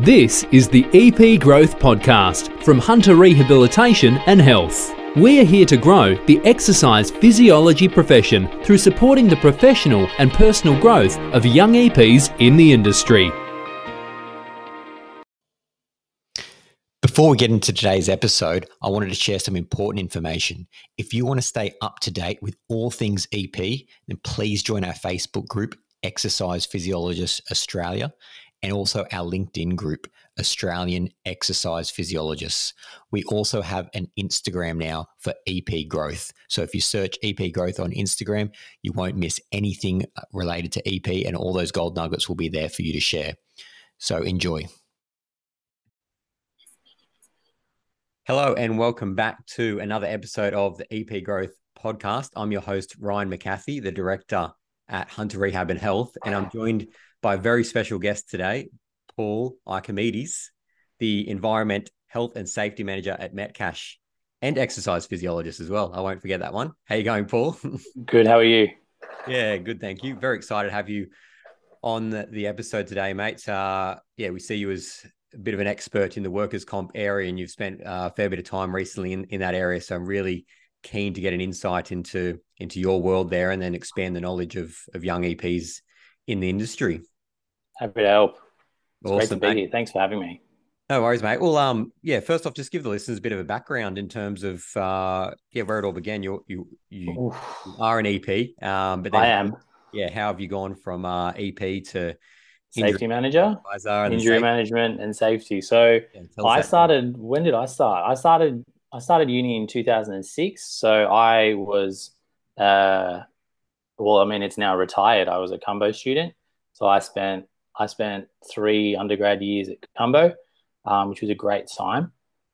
This is the EP Growth Podcast from Hunter Rehabilitation and Health. We're here to grow the exercise physiology profession through supporting the professional and personal growth of young EPs in the industry. Before we get into today's episode, I wanted to share some important information. If you want to stay up to date with all things EP, then please join our Facebook group, Exercise Physiologists Australia, and also our LinkedIn group, Australian Exercise Physiologists. We also have an Instagram now for EP Growth. So if you search EP Growth on Instagram, you won't miss anything uh, related to EP, and all those gold nuggets will be there for you to share. So enjoy. Hello, and welcome back to another episode of the EP Growth podcast. I'm your host, Ryan McCarthy, the director at Hunter Rehab and Health, and I'm joined by a very special guest today, Paul Ioakimidis, the Environment, Health and Safety Manager at Metcash and exercise physiologist as well. I won't forget that one. How you going, Paul? good. How are you? Yeah, good. Thank you. Very excited to have you on the, the episode today, mate. Uh, yeah, we see you as a bit of an expert in the workers' comp area, and you've spent uh, a fair bit of time recently in, in that area. So I'm really keen to get an insight into into your world there, and then expand the knowledge of of young EPs in the industry. Happy to help. It's awesome, great to be here. Thanks for having me. No worries, mate. Well, um, yeah. First off, just give the listeners a bit of a background in terms of uh, yeah, where it all began. You you you, are an EP, um, but then, I am. Yeah, how have you gone from uh, EP to safety manager, injury safety. management, and safety? So yeah, I started. When did I start? I started. I started uni in 2006. So I was, uh, well, I mean, it's now retired. I was a Cumbo student. So I spent I spent three undergrad years at Cumbo, um, which was a great time.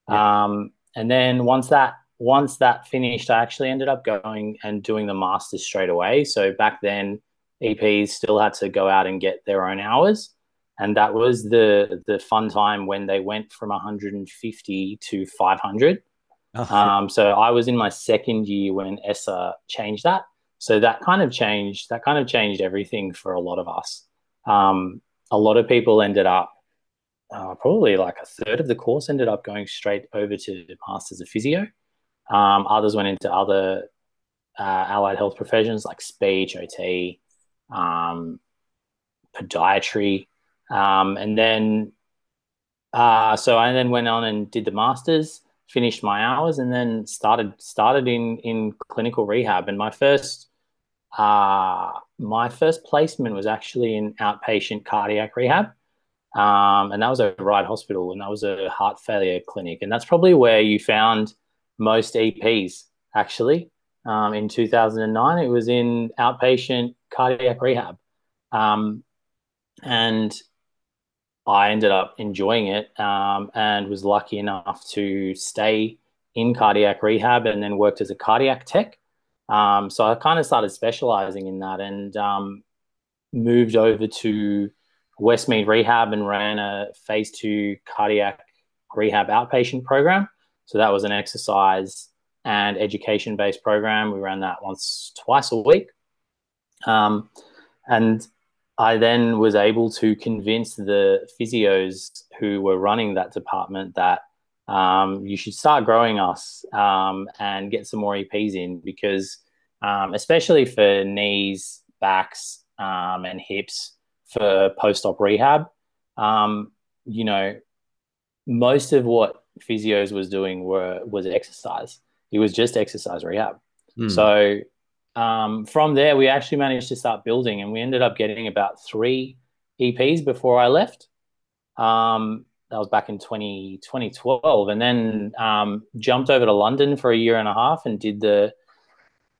Yeah. Um, and then once that once that finished, I actually ended up going and doing the masters straight away. So back then, EPs still had to go out and get their own hours, and that was the the fun time when they went from 150 to 500. Oh. Um, so I was in my second year when ESSA changed that. So that kind of changed. That kind of changed everything for a lot of us. Um, a lot of people ended up uh, probably like a third of the course ended up going straight over to the masters of physio. Um, others went into other uh, allied health professions like speech, OT, um, podiatry, um, and then uh, so I then went on and did the masters, finished my hours, and then started started in in clinical rehab. And my first uh, my first placement was actually in outpatient cardiac rehab. Um, and that was a Ryde Hospital, and that was a heart failure clinic. And that's probably where you found most EPs actually. Um, in 2009, it was in outpatient cardiac rehab. Um, and I ended up enjoying it um, and was lucky enough to stay in cardiac rehab and then worked as a cardiac tech um, so I kind of started specializing in that and um, moved over to Westmead Rehab and ran a phase two cardiac rehab outpatient program. So that was an exercise and education based program. We ran that once, twice a week. Um, and I then was able to convince the physios who were running that department that um, you should start growing us um, and get some more EPs in because, um, especially for knees, backs, um, and hips for post op rehab, um, you know, most of what physios was doing were was exercise. It was just exercise rehab. Mm. So um, from there, we actually managed to start building, and we ended up getting about three EPs before I left. Um, that was back in 20, 2012 and then um, jumped over to london for a year and a half and did the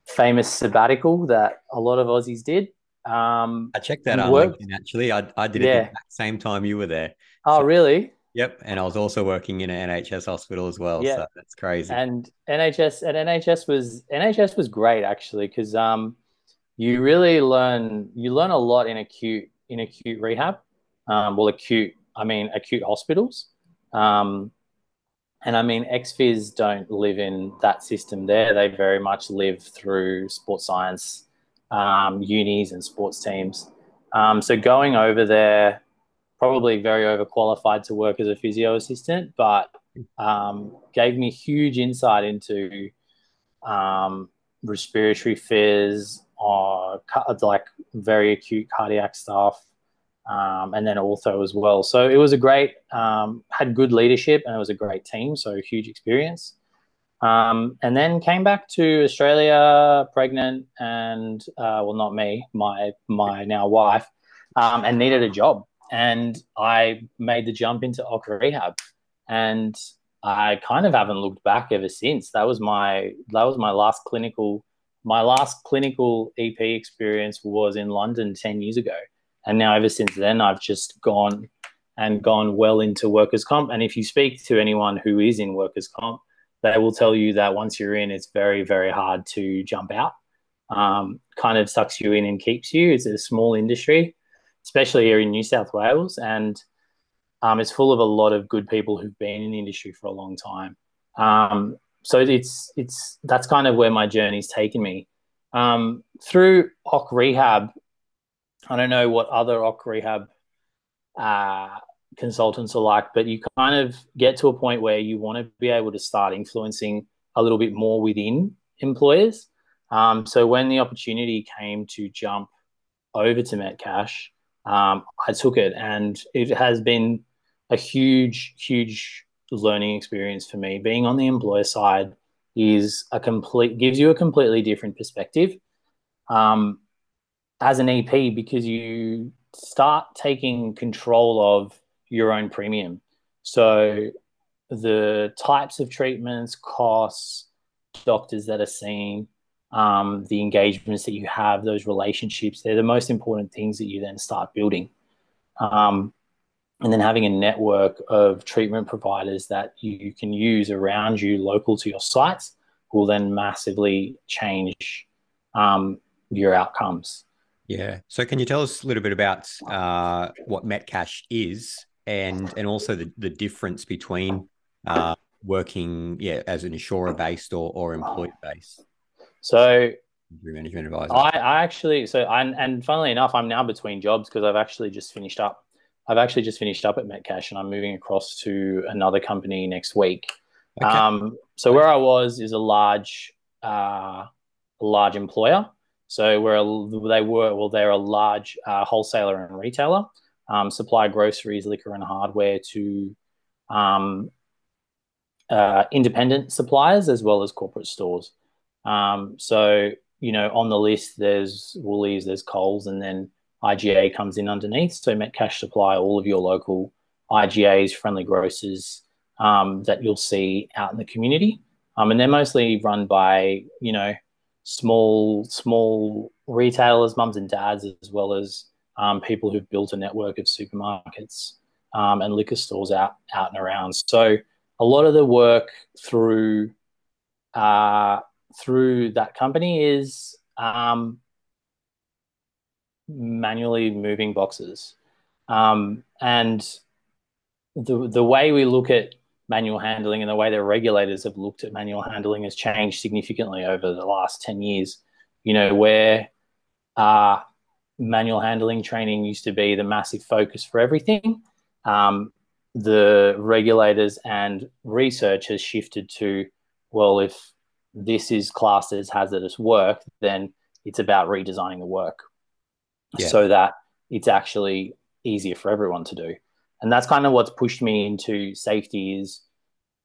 famous sabbatical that a lot of aussies did. Um, i checked that out worked, actually. I, I did it yeah. the same time you were there. Oh so, really? Yep and i was also working in an nhs hospital as well yeah. so that's crazy. And nhs and nhs was nhs was great actually because um, you really learn you learn a lot in acute in acute rehab um, well acute I mean, acute hospitals. Um, and I mean, XFIS don't live in that system there. They very much live through sports science um, unis and sports teams. Um, so going over there probably very overqualified to work as a physio assistant, but um, gave me huge insight into um, respiratory phys, or like very acute cardiac stuff, um, and then also as well. So it was a great, um, had good leadership, and it was a great team. So huge experience. Um, and then came back to Australia, pregnant, and uh, well, not me, my my now wife, um, and needed a job. And I made the jump into OC rehab, and I kind of haven't looked back ever since. That was my that was my last clinical my last clinical EP experience was in London ten years ago, and now ever since then I've just gone and gone well into workers comp. And if you speak to anyone who is in workers comp they will tell you that once you're in, it's very, very hard to jump out. Um, kind of sucks you in and keeps you. It's a small industry, especially here in New South Wales, and um, it's full of a lot of good people who've been in the industry for a long time. Um, so it's it's that's kind of where my journey's taken me. Um, through OC Rehab, I don't know what other OC Rehab uh, consultants are like, but you kind of get to a point where you want to be able to start influencing a little bit more within employers. Um, so when the opportunity came to jump over to Metcash, um, I took it, and it has been a huge, huge learning experience for me. Being on the employer side is a complete gives you a completely different perspective um, as an EP because you start taking control of your own premium. So the types of treatments, costs, doctors that are seen, um, the engagements that you have, those relationships, they're the most important things that you then start building. Um, and then having a network of treatment providers that you can use around you local to your sites will then massively change um, your outcomes. Yeah. So, can you tell us a little bit about uh, what Metcash is and and also the, the difference between uh, working yeah as an insurer based or, or employee based? So management advisor. I, I actually so and and funnily enough i'm now between jobs because i've actually just finished up. I've actually just finished up at metcash and i'm moving across to another company next week. Okay. um so where i was is a large uh large employer so where they were well they're a large uh, wholesaler and retailer um, supply groceries, liquor, and hardware to um, uh, independent suppliers as well as corporate stores. Um, so, you know, on the list, there's Woolies, there's Coles, and then IGA comes in underneath. So, Metcash supply all of your local IGAs, friendly grocers um, that you'll see out in the community. Um, and they're mostly run by, you know, small, small retailers, mums and dads, as well as um, people who've built a network of supermarkets um, and liquor stores out out and around. So a lot of the work through uh, through that company is um, manually moving boxes, um, and the the way we look at manual handling and the way the regulators have looked at manual handling has changed significantly over the last 10 years. You know, where uh, manual handling training used to be the massive focus for everything. Um, the regulators and research has shifted to, well, if this is classed as hazardous work, then it's about redesigning the work yeah. so that it's actually easier for everyone to do. And that's kind of what's pushed me into safety is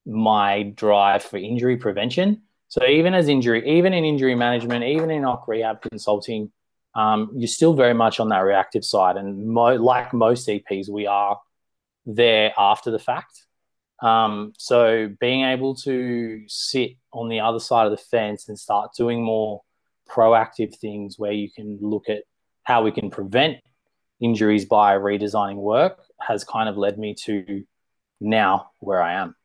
my drive for injury prevention. So even as injury, even in injury management, even in OC rehab consulting, um, you're still very much on that reactive side. And mo- like most EPs, we are there after the fact. Um, so being able to sit on the other side of the fence and start doing more proactive things where you can look at how we can prevent injuries by redesigning work has kind of led me to now where I am.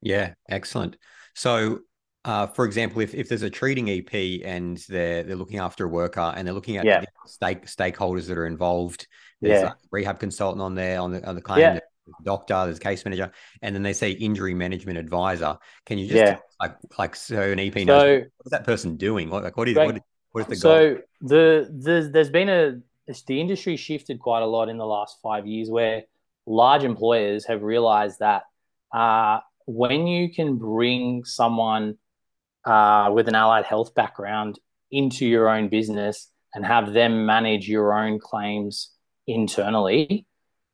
Yeah, excellent. So uh, for example, if, if there's a treating EP and they're they're looking after a worker and they're looking at yeah. stake stakeholders that are involved, there's yeah. a rehab consultant on there on the on the claim, yeah. doctor, there's case manager, and then they say injury management advisor. Can you just yeah. like like so an EP so, knows what is that person doing? Like what is what is, what is the goal? so the the there's been a the industry shifted quite a lot in the last five years where large employers have realized that uh, when you can bring someone uh, with an allied health background into your own business and have them manage your own claims internally,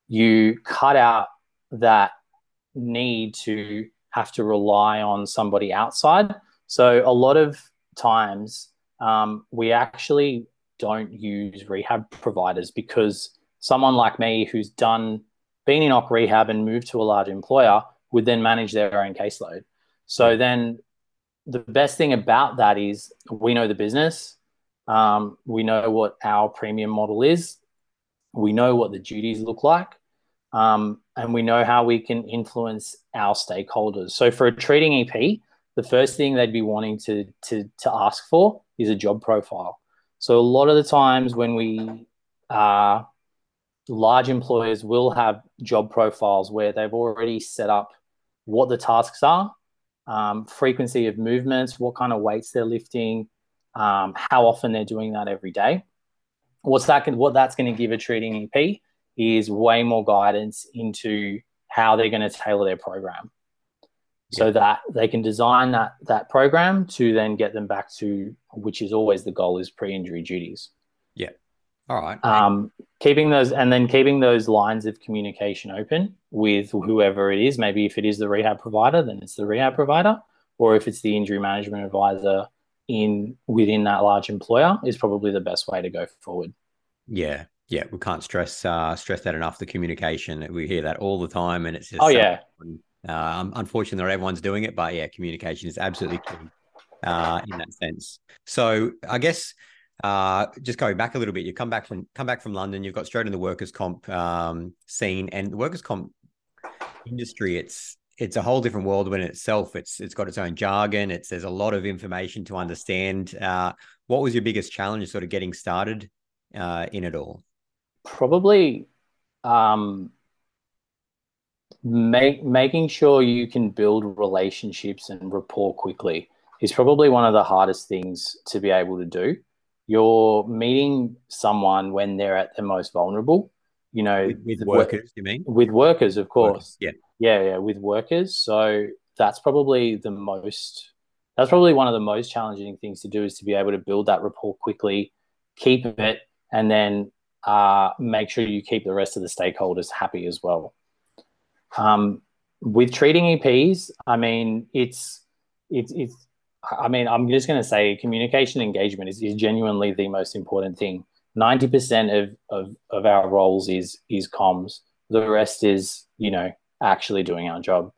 you cut out that need to have to rely on somebody outside. So a lot of times um, we actually don't use rehab providers because someone like me who's done been in OC rehab and moved to a large employer would then manage their own caseload. So then the best thing about that is we know the business. Um, we know what our premium model is. We know what the duties look like. Um, and we know how we can influence our stakeholders. So for a treating EP, the first thing they'd be wanting to, to, to ask for is a job profile. So a lot of the times when we uh, large employers will have job profiles where they've already set up what the tasks are, um, frequency of movements, what kind of weights they're lifting, um, how often they're doing that every day. What's that? What that's going to give a treating EP is way more guidance into how they're going to tailor their program, yeah. so that they can design that that program to then get them back to which is always the goal is pre-injury duties. Yeah. All right. Um, keeping those and then keeping those lines of communication open with whoever it is. Maybe if it is the rehab provider, then it's the rehab provider, or if it's the injury management advisor in within that large employer, is probably the best way to go forward. Yeah, yeah, we can't stress uh, stress that enough. The communication we hear that all the time, and it's just oh yeah. Uh, unfortunately, not everyone's doing it, but yeah, communication is absolutely key uh, in that sense. So I guess uh, just going back a little bit, you come back from come back from London. You've got straight in the workers' comp um, scene, and the workers' comp industry. It's it's a whole different world within itself. It's it's got its own jargon. It's there's a lot of information to understand. Uh, what was your biggest challenge, sort of getting started uh, in it all? Probably um, make, making sure you can build relationships and rapport quickly is probably one of the hardest things to be able to do you're meeting someone when they're at their most vulnerable. You know, with, with workers, you mean? With workers, of course. Workers, yeah, yeah, yeah, with workers. So that's probably the most. That's probably one of the most challenging things to do is to be able to build that rapport quickly, keep it, and then uh, make sure you keep the rest of the stakeholders happy as well. Um, with treating EPs, I mean, it's it's it's I mean, I'm just going to say communication engagement is, is genuinely the most important thing. 90% of, of, of our roles is, is comms. The rest is, you know, actually doing our job.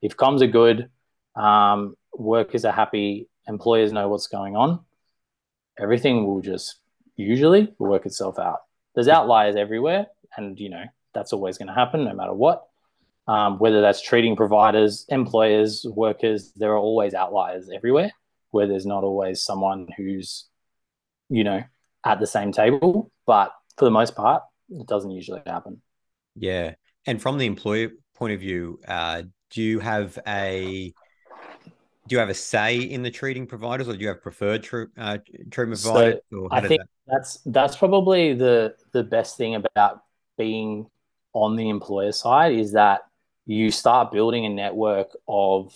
If comms are good, um, workers are happy, employers know what's going on, everything will just usually work itself out. There's outliers everywhere, and, you know, that's always going to happen no matter what um, whether that's treating providers, employers, workers, there are always outliers everywhere where there's not always someone who's, you know, at the same table. But for the most part, it doesn't usually happen. Yeah. And from the employer point of view, uh, do you have a do you have a say in the treating providers, or do you have preferred uh, treatment providers? So I think that... that's that's probably the the best thing about being on the employer side is that you start building a network of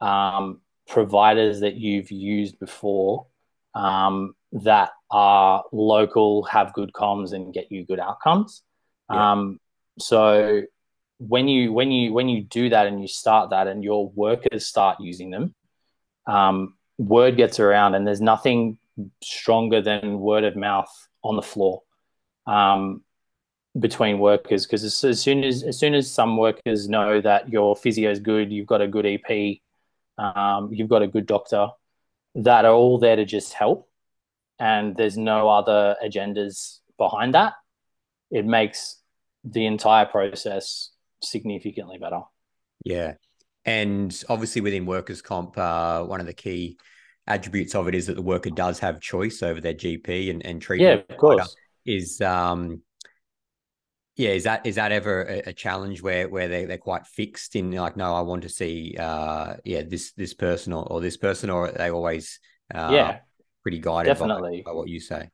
um, providers that you've used before um, that are local, have good comms, and get you good outcomes. Yeah. Um, so when you when you when you do that and you start that, and your workers start using them, um, word gets around, and there's nothing stronger than word of mouth on the floor. Um, between workers because as, as, soon as as soon as some workers know that your physio is good, you've got a good EP, um, you've got a good doctor, that are all there to just help, and there's no other agendas behind that. It makes the entire process significantly better. Yeah, and obviously within workers' comp, uh, one of the key attributes of it is that the worker does have choice over their GP and, and treatment. Yeah, of course. Is um, yeah is that is that ever a, a, challenge where where they, they're quite fixed in like no i want to see uh yeah this this person or, or this person or they always uh, yeah pretty guided definitely by, by, what you say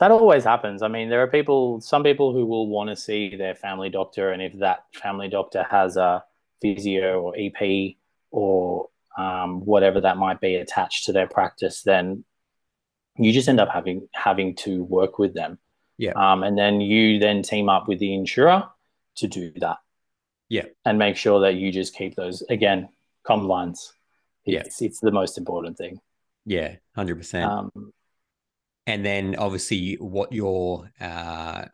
that always happens. I mean, there are people, some people who will want to see their family doctor, and if that family doctor has a physio or EP or um, whatever that might be attached to their practice, then you just end up having having to work with them. Yeah. Um, and then you then team up with the insurer to do that. Yeah. And make sure that you just keep those again compliance. It's, yeah. it's the most important thing. Yeah, hundred um, percent. And then obviously what your uh,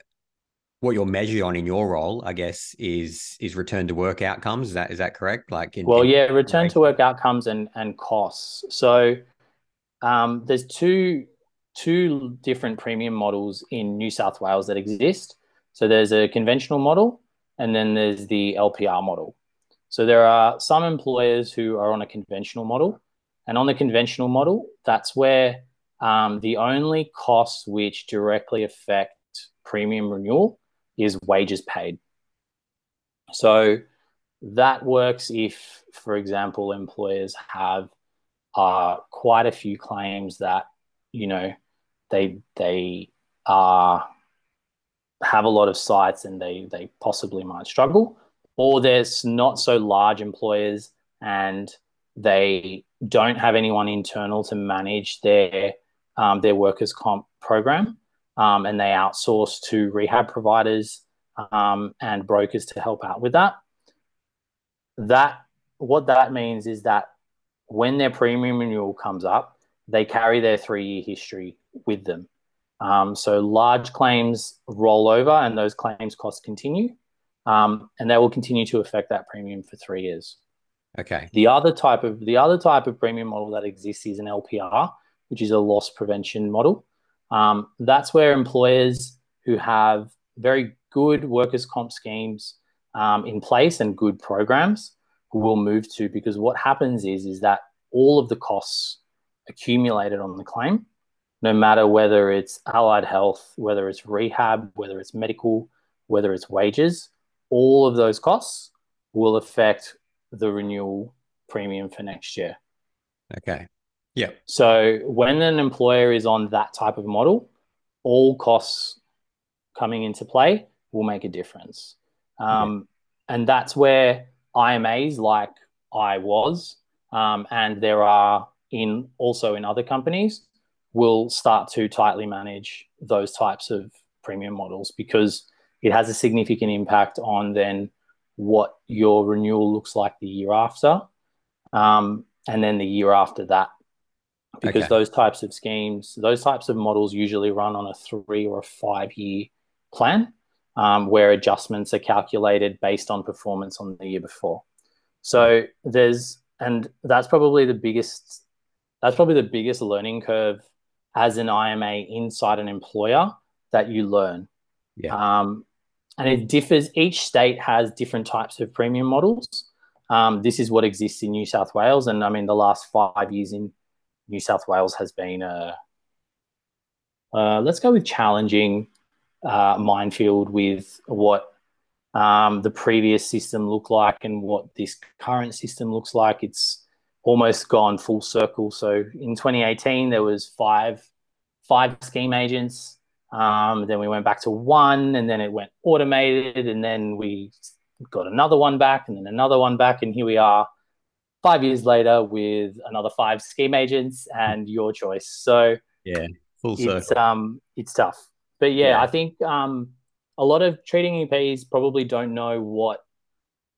what you're measured on in your role, I guess, is is return to work outcomes. Is that is that correct? Like, in, well, in, yeah, return to work outcomes and and costs. So um, there's two two different premium models in New South Wales that exist. So there's a conventional model, and then there's the LPR model. So there are some employers who are on a conventional model, and on the conventional model, that's where um, the only costs which directly affect premium renewal is wages paid. So that works if, for example, employers have uh, quite a few claims that you know they they are have a lot of sites and they they possibly might struggle, or there's not so large employers and they don't have anyone internal to manage their um, their workers comp program, um, and they outsource to rehab providers um, and brokers to help out with that. That what that means is that when their premium renewal comes up, they carry their three year history with them. Um, so large claims roll over, and those claims costs continue, um, and they will continue to affect that premium for three years. Okay. The other type of the other type of premium model that exists is an LPR, which is a loss prevention model. Um, that's where employers who have very good workers' comp schemes um, in place and good programs will move to because what happens is is that all of the costs accumulated on the claim, no matter whether it's allied health, whether it's rehab, whether it's medical, whether it's wages, all of those costs will affect the renewal premium for next year. Okay. Yeah. So when an employer is on that type of model, all costs coming into play will make a difference. Um, yeah. And that's where IMAs, like I was, um, and there are in also in other companies, will start to tightly manage those types of premium models because it has a significant impact on then what your renewal looks like the year after, um, and then the year after that because okay. those types of schemes, those types of models usually run on a three or a five year plan um, where adjustments are calculated based on performance on the year before. So there's, and that's probably the biggest, that's probably the biggest learning curve as an IMA inside an employer that you learn. Yeah. Um, and it differs, each state has different types of premium models. Um, this is what exists in New South Wales. And I mean, the last five years in New South Wales has been a, uh, let's go with challenging uh, minefield with what um, the previous system looked like and what this current system looks like. It's almost gone full circle. So in 2018, there was five five scheme agents. Um, then we went back to one, and then it went automated, and then we got another one back, and then another one back, and here we are five years later with another five scheme agents and your choice. So yeah, full circle. It's, um, it's tough, but yeah, yeah. I think um, a lot of treating EPs probably don't know what,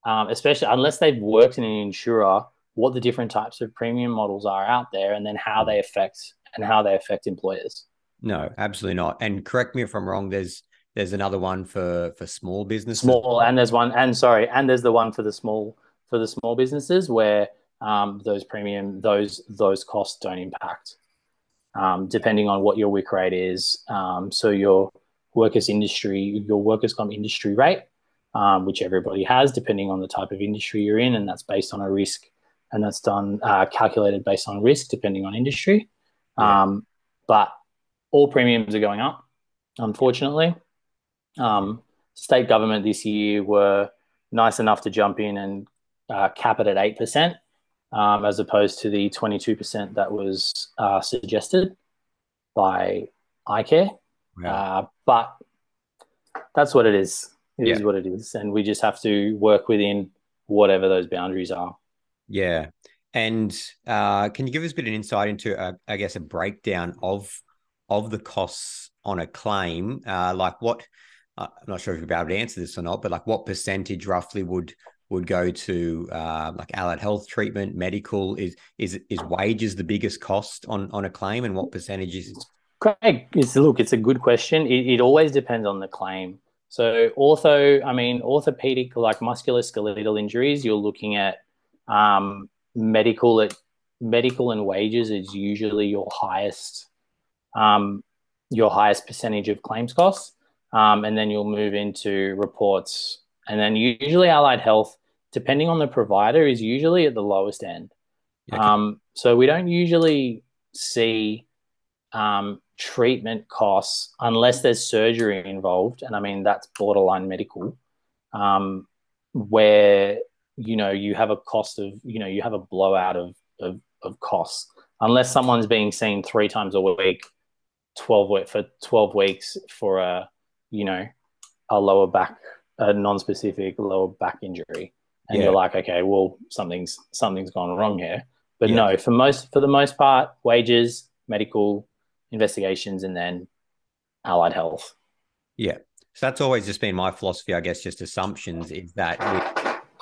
um, especially unless they've worked in an insurer, what the different types of premium models are out there, and then how they affect and how they affect employers. No, absolutely not. And correct me if I'm wrong. There's there's another one for for small businesses. Small, and there's one, and sorry, and there's the one for the small for the small businesses where um, those premium those those costs don't impact um, depending on what your WIC rate is. Um, so your workers industry, your workers comp industry rate, um, which everybody has, depending on the type of industry you're in, and that's based on a risk, and that's done uh, calculated based on risk depending on industry. Yeah. Um, but all premiums are going up, unfortunately. Um, state government this year were nice enough to jump in and uh, cap it at eight percent um, as opposed to the 22% that was uh, suggested by iCare. Uh, but that's what it is. It yeah. is what it is, and we just have to work within whatever those boundaries are. Yeah. And uh, can you give us a bit of insight into, uh, I guess, a breakdown of of the costs on a claim? Uh, like what? Uh, I'm not sure if you'll be able to answer this or not, but like what percentage roughly would would go to uh, like allied health treatment, medical? Is is is wages the biggest cost on on a claim, and what percentage is? Craig, it's look, it's a good question. It, it always depends on the claim. So ortho, I mean, orthopedic like musculoskeletal injuries, you're looking at um, medical at medical and wages is usually your highest um, your highest percentage of claims costs, um, and then you'll move into reports, and then usually allied health, depending on the provider, is usually at the lowest end. Okay. Um, so we don't usually see um, treatment costs unless there's surgery involved, and I mean that's borderline medical, um, where you know you have a cost of you know you have a blowout of of, of costs. Unless someone's being seen three times a week 12 week for 12 weeks for a you know a lower back a non-specific lower back injury. And yeah. you're like okay well something's something's gone wrong here. But yeah. no for most for the most part wages medical investigations and then allied health. Yeah. So that's always just been my philosophy i guess just assumptions is that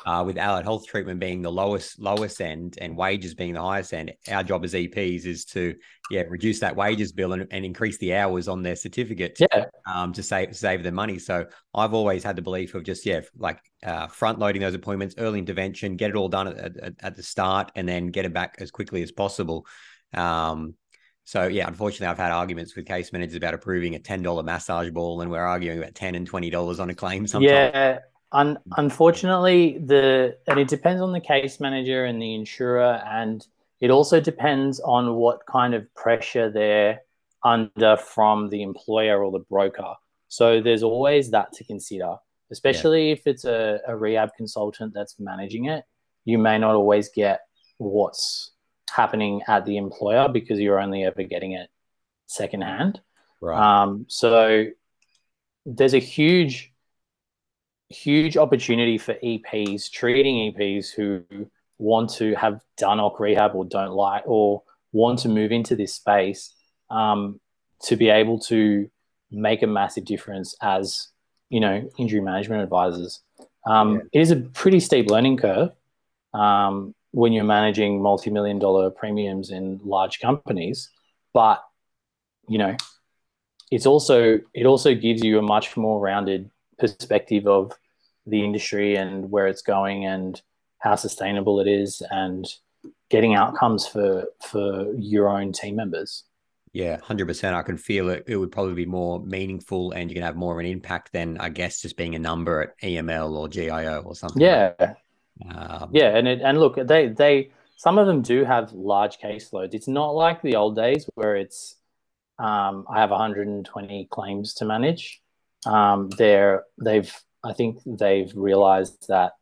uh, with allied health treatment being the lowest lowest end and wages being the highest end, our job as EPs is to yeah reduce that wages bill and, and increase the hours on their certificate yeah um, to save save their money. So I've always had the belief of just yeah like uh, front loading those appointments, early intervention, get it all done at, at, at the start, and then get it back as quickly as possible. Um, so yeah, unfortunately, I've had arguments with case managers about approving a ten dollar massage ball, and we're arguing about ten and twenty dollars on a claim. Sometimes. Yeah, Un- unfortunately, the and it depends on the case manager and the insurer, and it also depends on what kind of pressure they're under from the employer or the broker. So there's always that to consider, especially yeah. if it's a, a rehab consultant that's managing it. You may not always get what's happening at the employer because you're only ever getting it secondhand. Right. Um, so there's a huge huge opportunity for EPs, treating EPs who want to have done OC rehab or don't like or want to move into this space um, to be able to make a massive difference as you know injury management advisors. Um, yeah. It is a pretty steep learning curve um, when you're managing multi-million dollar premiums in large companies, but you know it's also it also gives you a much more rounded perspective of the industry and where it's going and how sustainable it is and getting outcomes for for your own team members. Yeah, hundred percent. I can feel it. It would probably be more meaningful, and you can have more of an impact than I guess just being a number at EML or GIO or something. Yeah, um, yeah, and it, and look, they they some of them do have large caseloads. It's not like the old days where it's um, I have 120 claims to manage. Um, they're they've I think they've realized that,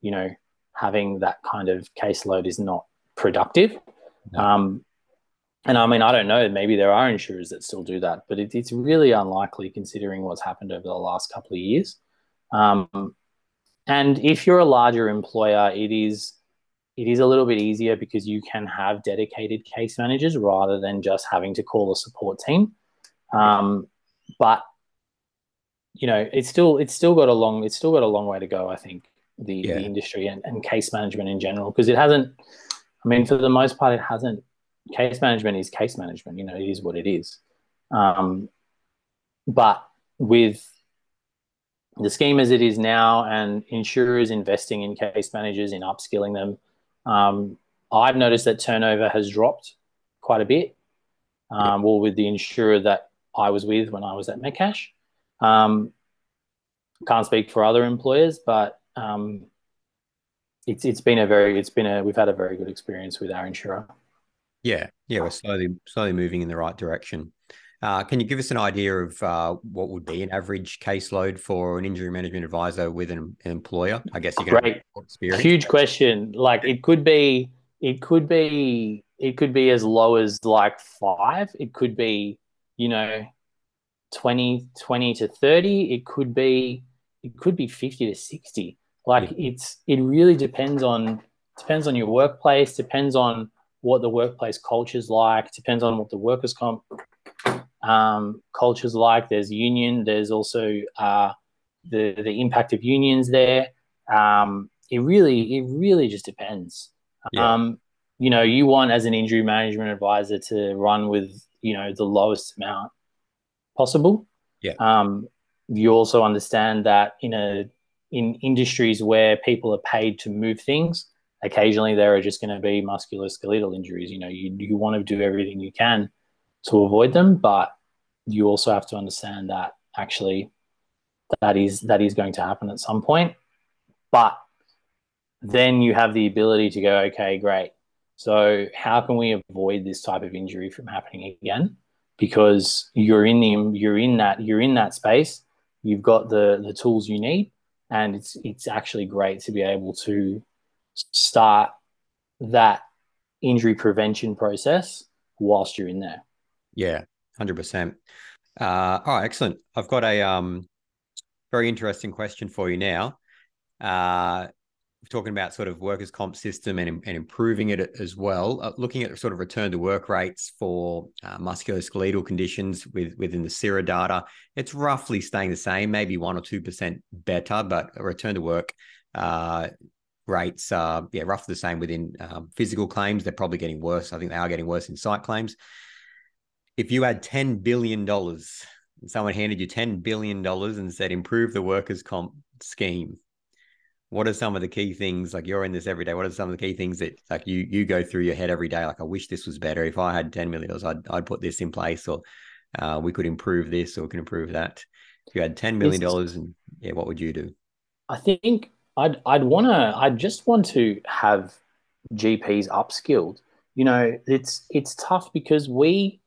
you know, having that kind of caseload is not productive. No. Um, and I mean, I don't know, maybe there are insurers that still do that, but it, it's really unlikely considering what's happened over the last couple of years. Um, and if you're a larger employer, it is it is a little bit easier because you can have dedicated case managers rather than just having to call a support team. Um, but you know, it's still it's still got a long it's still got a long way to go. I think the, yeah. the industry and, and case management in general because it hasn't. I mean, for the most part, it hasn't. Case management is case management. You know, it is what it is. Um, but with the scheme as it is now, and insurers investing in case managers in upskilling them, um, I've noticed that turnover has dropped quite a bit. Um, well, with the insurer that I was with when I was at Metcash. Um, can't speak for other employers, but um, it's it's been a very it's been a we've had a very good experience with our insurer. Yeah, yeah, we're slowly slowly moving in the right direction. Uh, can you give us an idea of uh, what would be an average caseload for an injury management advisor with an, an employer? I guess you can great experience. Huge question. Like it could be, it could be, it could be as low as like five. It could be, you know, 20, 20 to 30. It could be it could be 50 to 60. Like yeah. it's it really depends on depends on your workplace, depends on what the workplace culture is like, depends on what the workers comp um, culture's like. There's union, there's also uh, the the impact of unions there. Um, it really it really just depends. Yeah. Um, you know, you want as an injury management advisor to run with you know the lowest amount possible. Yeah. Um, you also understand that in a in industries where people are paid to move things, occasionally there are just going to be musculoskeletal injuries. You know, you you want to do everything you can to avoid them, but you also have to understand that actually that is that is going to happen at some point. But then you have the ability to go, okay, great. So how can we avoid this type of injury from happening again? Because you're in the you're in that you're in that space. You've got the the tools you need, and it's it's actually great to be able to start that injury prevention process whilst you're in there. Yeah, hundred uh, percent. All right, excellent. I've got a um very interesting question for you now. Uh, talking about sort of workers' comp system and, and improving it as well. Uh, looking at sort of return to work rates for uh, musculoskeletal conditions with within the SIRA data, it's roughly staying the same, maybe one or two percent better, but return to work uh, rates are yeah roughly the same within um, physical claims. They're probably getting worse. I think they are getting worse in psych claims. If you had ten billion dollars, someone handed you ten billion dollars and said improve the workers' comp scheme what are some of the key things like you're in this every day what are some of the key things that like you you go through your head every day like i wish this was better. If i had 10 million dollars i'd, I'd put this in place or uh, we could improve this or we can improve that. If you had 10 million dollars and yeah what would you do? I think i'd i'd want to i just want to have gps upskilled. You know it's it's tough because we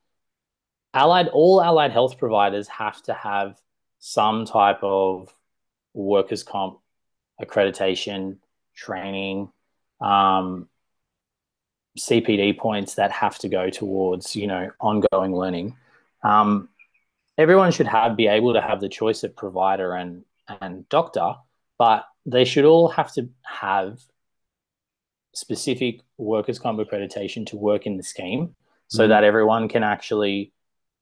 allied all allied health providers have to have some type of workers comp accreditation, training, um, CPD points that have to go towards you know ongoing learning. Um, everyone should have be able to have the choice of provider and and doctor, but they should all have to have specific workers' comp accreditation to work in the scheme, so mm-hmm. that everyone can actually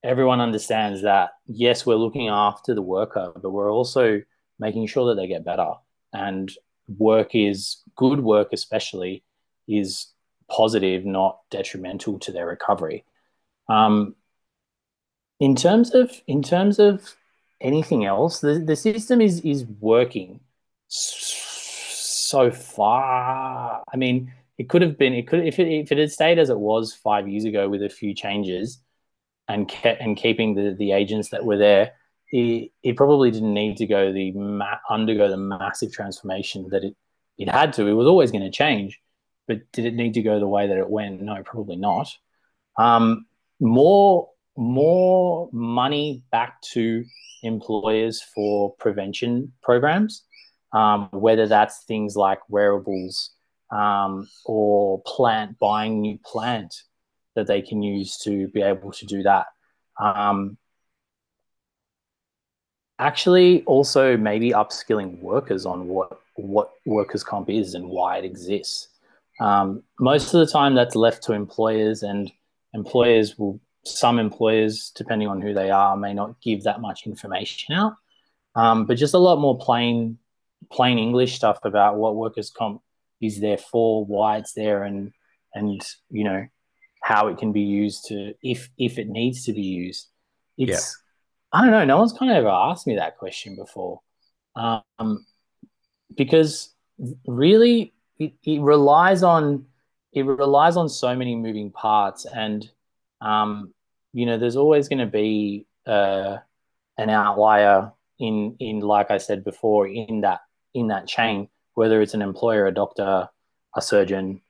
everyone understands that yes, we're looking after the worker, but we're also making sure that they get better and work is good work, especially, is positive, not detrimental to their recovery. Um, in terms of in terms of anything else, the, the system is is working so far. I mean, it could have been it could if it if it had stayed as it was five years ago with a few changes and kept and keeping the the agents that were there it, probably didn't need to go the ma- undergo the massive transformation that it it had to. It was always going to change, but did it need to go the way that it went? No, probably not. Um, more more money back to employers for prevention programs, um, whether that's things like wearables um, or plant buying new plant that they can use to be able to do that. Um, actually also maybe upskilling workers on what what workers comp is and why it exists. Um, most of the time that's left to employers and employers will some employers depending on who they are may not give that much information out. Um, but just a lot more plain plain english stuff about what workers comp is there for why it's there and and you know how it can be used to if if it needs to be used. It's I don't know. No one's kind of ever asked me that question before, um, because really it, it, relies on it relies on so many moving parts, and um, you know, there's always going to be uh, an outlier in in like I said before in that in that chain, whether it's an employer, a doctor, a surgeon,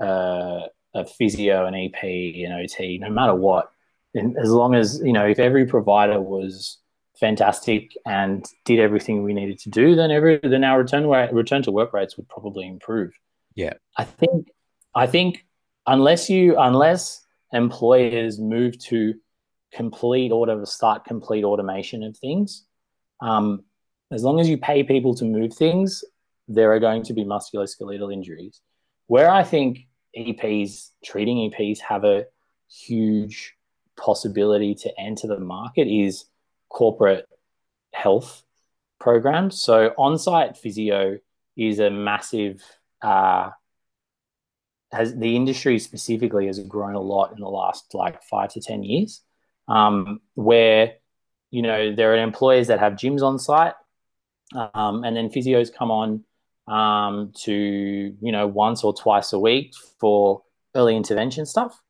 uh, a physio, an EP, an OT, no matter what and as long as you know if every provider was fantastic and did everything we needed to do then every then our return rate, return to work rates would probably improve yeah i think i think unless you unless employers move to complete order start complete automation of things. Um, as long as you pay people to move things, there are going to be musculoskeletal injuries. Where I think EPs, treating EPs, have a huge possibility to enter the market is corporate health programs. So on-site physio is a massive uh, has the industry specifically has grown a lot in the last like five to ten years, um, where you know there are employers that have gyms on site, um, and then physios come on um, to you know once or twice a week for early intervention stuff.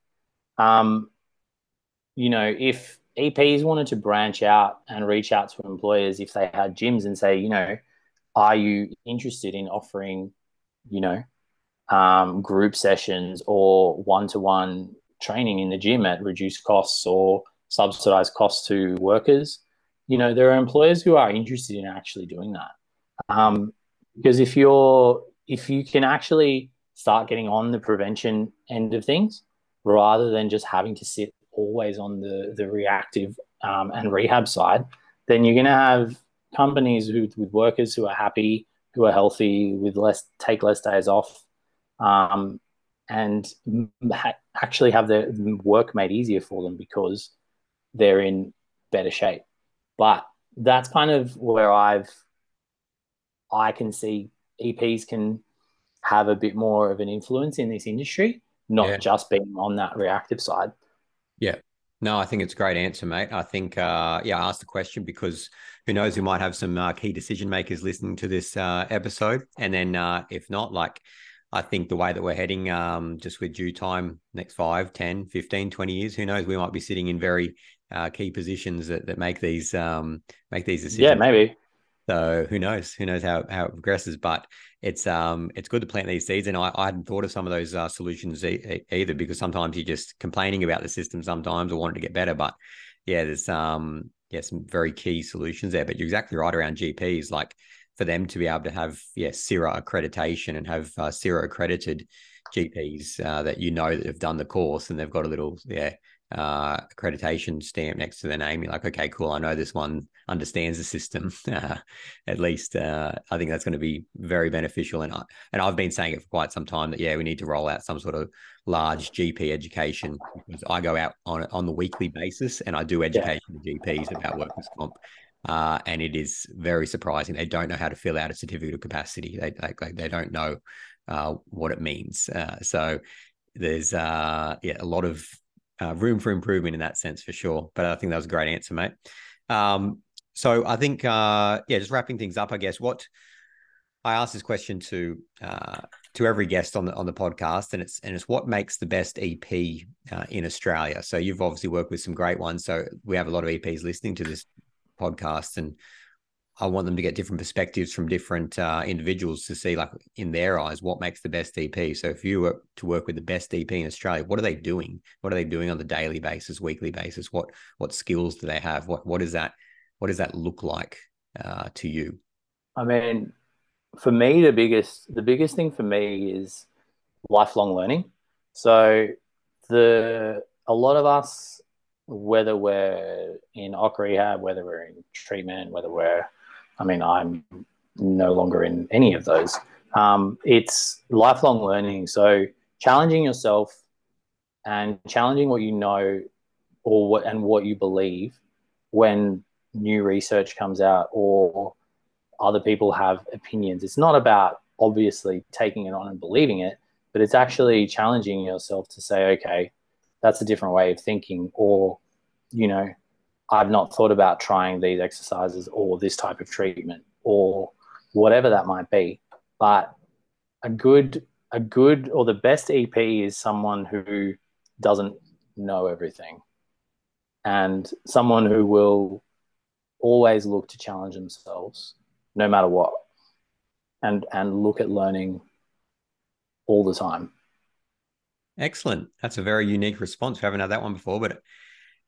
Um, you know, if EPs wanted to branch out and reach out to employers if they had gyms and say, you know, are you interested in offering, you know, um, group sessions or one-to-one training in the gym at reduced costs or subsidized costs to workers? You know, there are employers who are interested in actually doing that. Um, because if you're if you can actually start getting on the prevention end of things rather than just having to sit always on the the reactive um, and rehab side, then you're going to have companies who, with workers who are happy, who are healthy, with less take less days off, um, and ha- actually have their work made easier for them because they're in better shape. But that's kind of where I've I can see EPs can have a bit more of an influence in this industry, not yeah. just being on that reactive side. Yeah. No, I think it's a great answer, mate. I think, uh, yeah, I asked the question because who knows, we might have some uh, key decision makers listening to this uh, episode. And then uh, if not, like, I think the way that we're heading, um, just with due time, next 5, 10, 15, 20 years, who knows, we might be sitting in very uh, key positions that, that make these um, make these decisions. Yeah, maybe. So who knows? Who knows how, how it progresses? But it's um it's good to plant these seeds, and I, I hadn't thought of some of those uh, solutions e- either because sometimes you're just complaining about the system sometimes or wanting to get better. But yeah, there's um yeah some very key solutions there. But you're exactly right around GPs, like for them to be able to have yeah SIRA accreditation and have uh, SIRA accredited GPs uh, that you know that have done the course and they've got a little yeah uh, accreditation stamp next to their name. You're like, okay, cool. I know this one understands the system. Uh, at least uh, I think that's going to be very beneficial. And I, and I've been saying it for quite some time that yeah, we need to roll out some sort of large GP education. Because I go out on on the weekly basis and I do education yeah. GPs about workers comp. Uh, and it is very surprising. They don't know how to fill out a certificate of capacity. They they, they don't know uh, what it means. Uh, so there's uh, yeah a lot of uh, room for improvement in that sense for sure. But I think that was a great answer, mate. Um, so I think, uh, yeah, just wrapping things up, I guess. What I asked this question to uh, to every guest on the on the podcast, and it's and it's what makes the best EP uh, in Australia. So you've obviously worked with some great ones. So we have a lot of EPs listening to this podcast, and I want them to get different perspectives from different uh, individuals to see, like in their eyes, what makes the best EP. So, if you were to work with the best EP in Australia, what are they doing? What are they doing on the daily basis, weekly basis? What what skills do they have? What what does that what does that look like uh, to you? I mean, for me, the biggest the biggest thing for me is lifelong learning. So, the a lot of us, whether we're in OC rehab, whether we're in treatment, whether we're I mean, I'm no longer in any of those. Um, it's lifelong learning. So challenging yourself and challenging what you know or what and what you believe when new research comes out or other people have opinions. It's not about obviously taking it on and believing it, but it's actually challenging yourself to say, okay, that's a different way of thinking, or, you know, I've not thought about trying these exercises or this type of treatment or whatever that might be. But a good, a good or the best EP is someone who doesn't know everything and someone who will always look to challenge themselves no matter what and and look at learning all the time. Excellent. That's a very unique response. We haven't had that one before but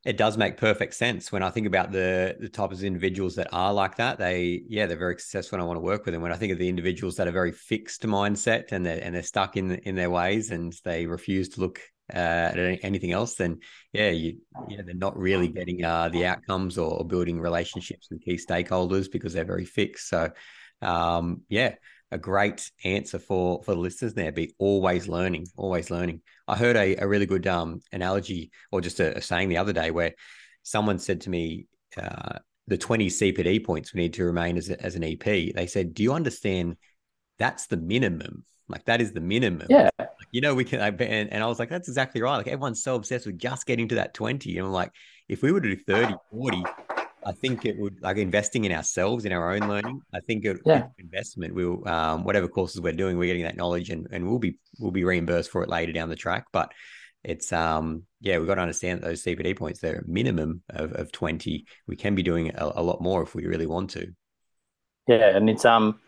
it does make perfect sense when I think about the the type of individuals that are like that. They, yeah, they're very successful, and I want to work with them. When I think of the individuals that are very fixed mindset and they're and they're stuck in in their ways and they refuse to look uh, at anything else, then yeah, you yeah they're not really getting uh, the outcomes or, or building relationships with key stakeholders because they're very fixed. So um, yeah, a great answer for for the listeners there. Be always learning, always learning. I heard a, a really good um, analogy or just a, a, saying the other day where someone said to me, uh, the 20 CPD points we need to remain as, a, as an EP. They said, do you understand that's the minimum? Like that is the minimum. Yeah. Like, you know, we can, and, and I was like, that's exactly right. Like everyone's so obsessed with just getting to that 20. And I'm like, if we were to do 30, 40, I think it would like investing in ourselves in our own learning. I think it, yeah. investment will um, whatever courses we're doing, we're getting that knowledge and, and we'll be we'll be reimbursed for it later down the track. But it's um yeah, we've got to understand that those CPD points they're a minimum of, of 20. We can be doing a, a lot more if we really want to. Yeah, and it's um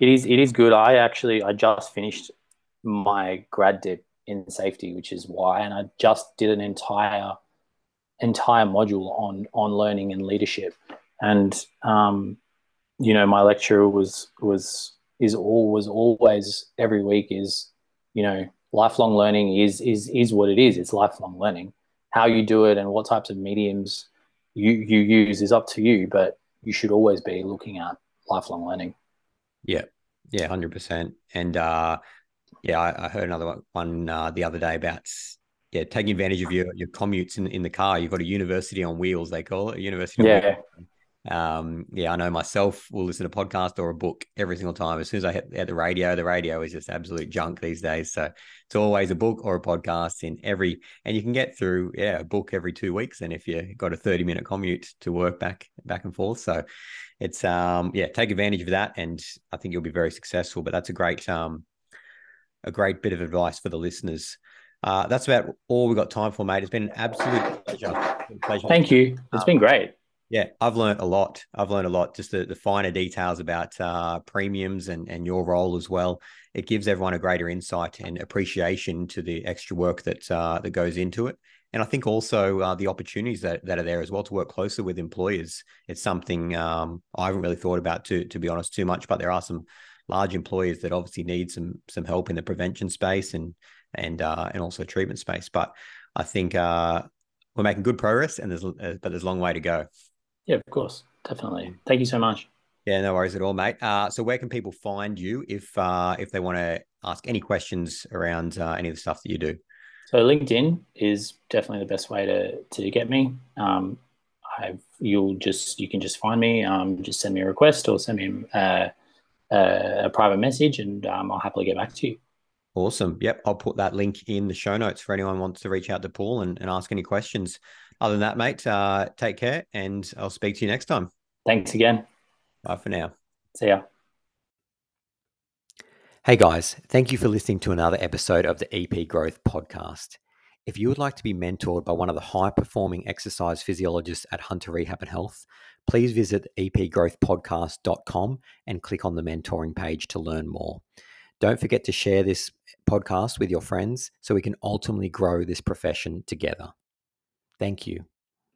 it is it is good. I actually I just finished my grad dip in safety, which is why and I just did an entire entire module on on learning and leadership, and um, you know my lecturer was was is all was always every week is you know lifelong learning is is is what it is. It's lifelong learning. How you do it and what types of mediums you you use is up to you, but you should always be looking at lifelong learning. Yeah, yeah, hundred percent. And uh, yeah, I, I heard another one uh, the other day about yeah, taking advantage of your your commutes in, in the car. You've got a university on wheels, they call it, a university. yeah. Um, yeah, I know myself will listen to a podcast or a book every single time. As soon as I hit, hit the radio, the radio is just absolute junk these days. So it's always a book or a podcast in every, and you can get through, yeah, a book every two weeks. And if you got a 30 minute commute to work back, back and forth. So it's, um, yeah, take advantage of that. And I think you'll be very successful, but that's a great, um, a great bit of advice for the listeners. Uh, that's about all we've got time for, mate. It's been an absolute pleasure. pleasure. Thank you. It's um, been great. Yeah, I've learned a lot. I've learned a lot, just the, the finer details about uh, premiums and, and your role as well. It gives everyone a greater insight and appreciation to the extra work that uh, that goes into it. And I think also uh, the opportunities that, that are there as well to work closer with employers. It's something um, I haven't really thought about to to be honest too much, but there are some large employers that obviously need some some help in the prevention space and and uh, and also treatment space. But I think uh, we're making good progress, and there's uh, but there's a long way to go. Yeah, of course, definitely. Thank you so much. Yeah, no worries at all, mate. Uh, so where can people find you if uh, if they want to ask any questions around uh, any of the stuff that you do? So LinkedIn is definitely the best way to to get me. Um, I've you'll just you can just find me. Um, just send me a request or send me uh, a, a private message, and um, I'll happily get back to you. Awesome. Yep. I'll put that link in the show notes for anyone who wants to reach out to Paul and, and ask any questions. Other than that, mate, uh, take care and I'll speak to you next time. Thanks again. Bye for now. See ya. Hey guys, thank you for listening to another episode of the EP Growth Podcast. If you would like to be mentored by one of the high performing exercise physiologists at Hunter Rehab and Health, please visit epgrowthpodcast.com and click on the mentoring page to learn more. Don't forget to share this podcast with your friends so we can ultimately grow this profession together. Thank you.